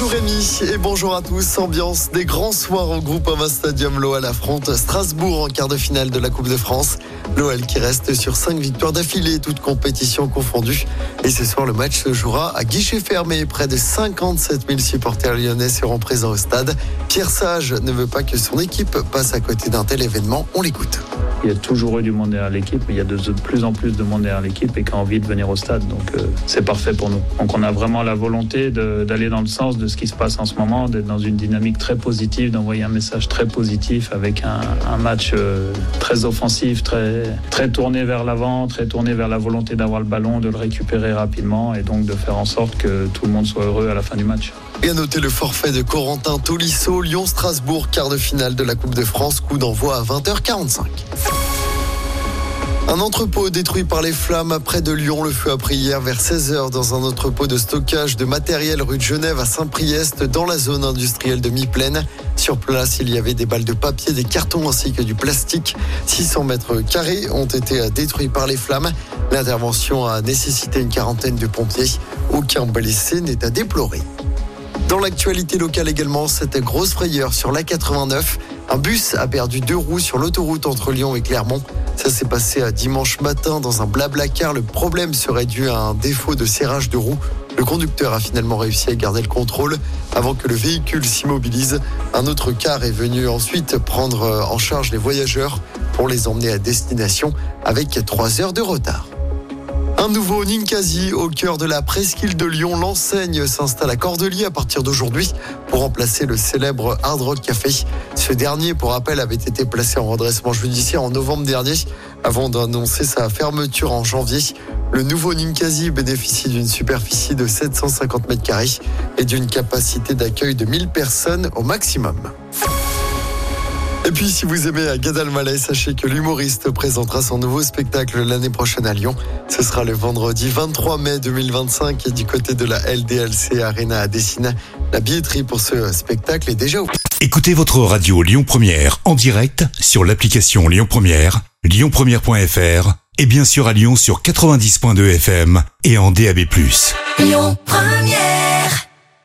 Bonjour Rémi et bonjour à tous. Ambiance des grands soirs au groupe Ava Stadium. L'OL affronte Strasbourg en quart de finale de la Coupe de France. L'OL qui reste sur 5 victoires d'affilée, toutes compétitions confondues. Et ce soir, le match se jouera à guichet fermé. Près de 57 000 supporters lyonnais seront présents au stade. Pierre Sage ne veut pas que son équipe passe à côté d'un tel événement. On l'écoute. Il y a toujours eu du monde derrière l'équipe, mais il y a de plus en plus de monde derrière l'équipe et qui a envie de venir au stade. Donc euh, c'est parfait pour nous. Donc on a vraiment la volonté d'aller dans le sens de ce qui se passe en ce moment, d'être dans une dynamique très positive, d'envoyer un message très positif avec un, match euh, très offensif, très, très tourné vers l'avant, très tourné vers la volonté d'avoir le ballon, de le récupérer rapidement et donc de faire en sorte que tout le monde soit heureux à la fin du match. Et à noter le forfait de Corentin Tolisso, Lyon-Strasbourg, quart de finale de la Coupe de France, coup d'envoi à 20h45. Un entrepôt détruit par les flammes près de Lyon. Le feu a pris hier vers 16h dans un entrepôt de stockage de matériel rue de Genève à Saint-Priest dans la zone industrielle de Mi-Plaine. Sur place, il y avait des balles de papier, des cartons ainsi que du plastique. 600 mètres carrés ont été détruits par les flammes. L'intervention a nécessité une quarantaine de pompiers. Aucun blessé n'est à déplorer. Dans l'actualité locale également, cette grosse frayeur sur l'A89. Un bus a perdu deux roues sur l'autoroute entre Lyon et Clermont. Ça s'est passé à dimanche matin dans un blabla car. Le problème serait dû à un défaut de serrage de roues. Le conducteur a finalement réussi à garder le contrôle avant que le véhicule s'immobilise. Un autre car est venu ensuite prendre en charge les voyageurs pour les emmener à destination avec trois heures de retard. Un nouveau Ninkasi au cœur de la presqu'île de Lyon. L'enseigne s'installe à Cordelier à partir d'aujourd'hui pour remplacer le célèbre Hard Rock Café. Ce dernier, pour rappel, avait été placé en redressement judiciaire en novembre dernier avant d'annoncer sa fermeture en janvier. Le nouveau Ninkasi bénéficie d'une superficie de 750 mètres carrés et d'une capacité d'accueil de 1000 personnes au maximum. Et puis, si vous aimez Gad Elmaleh, sachez que l'humoriste présentera son nouveau spectacle l'année prochaine à Lyon. Ce sera le vendredi 23 mai 2025 et du côté de la LDLC Arena à Dessine. La billetterie pour ce spectacle est déjà ouverte. Écoutez votre radio Lyon Première en direct sur l'application Lyon Première, lyonpremière.fr et bien sûr à Lyon sur 90.2 FM et en DAB+. Lyon Première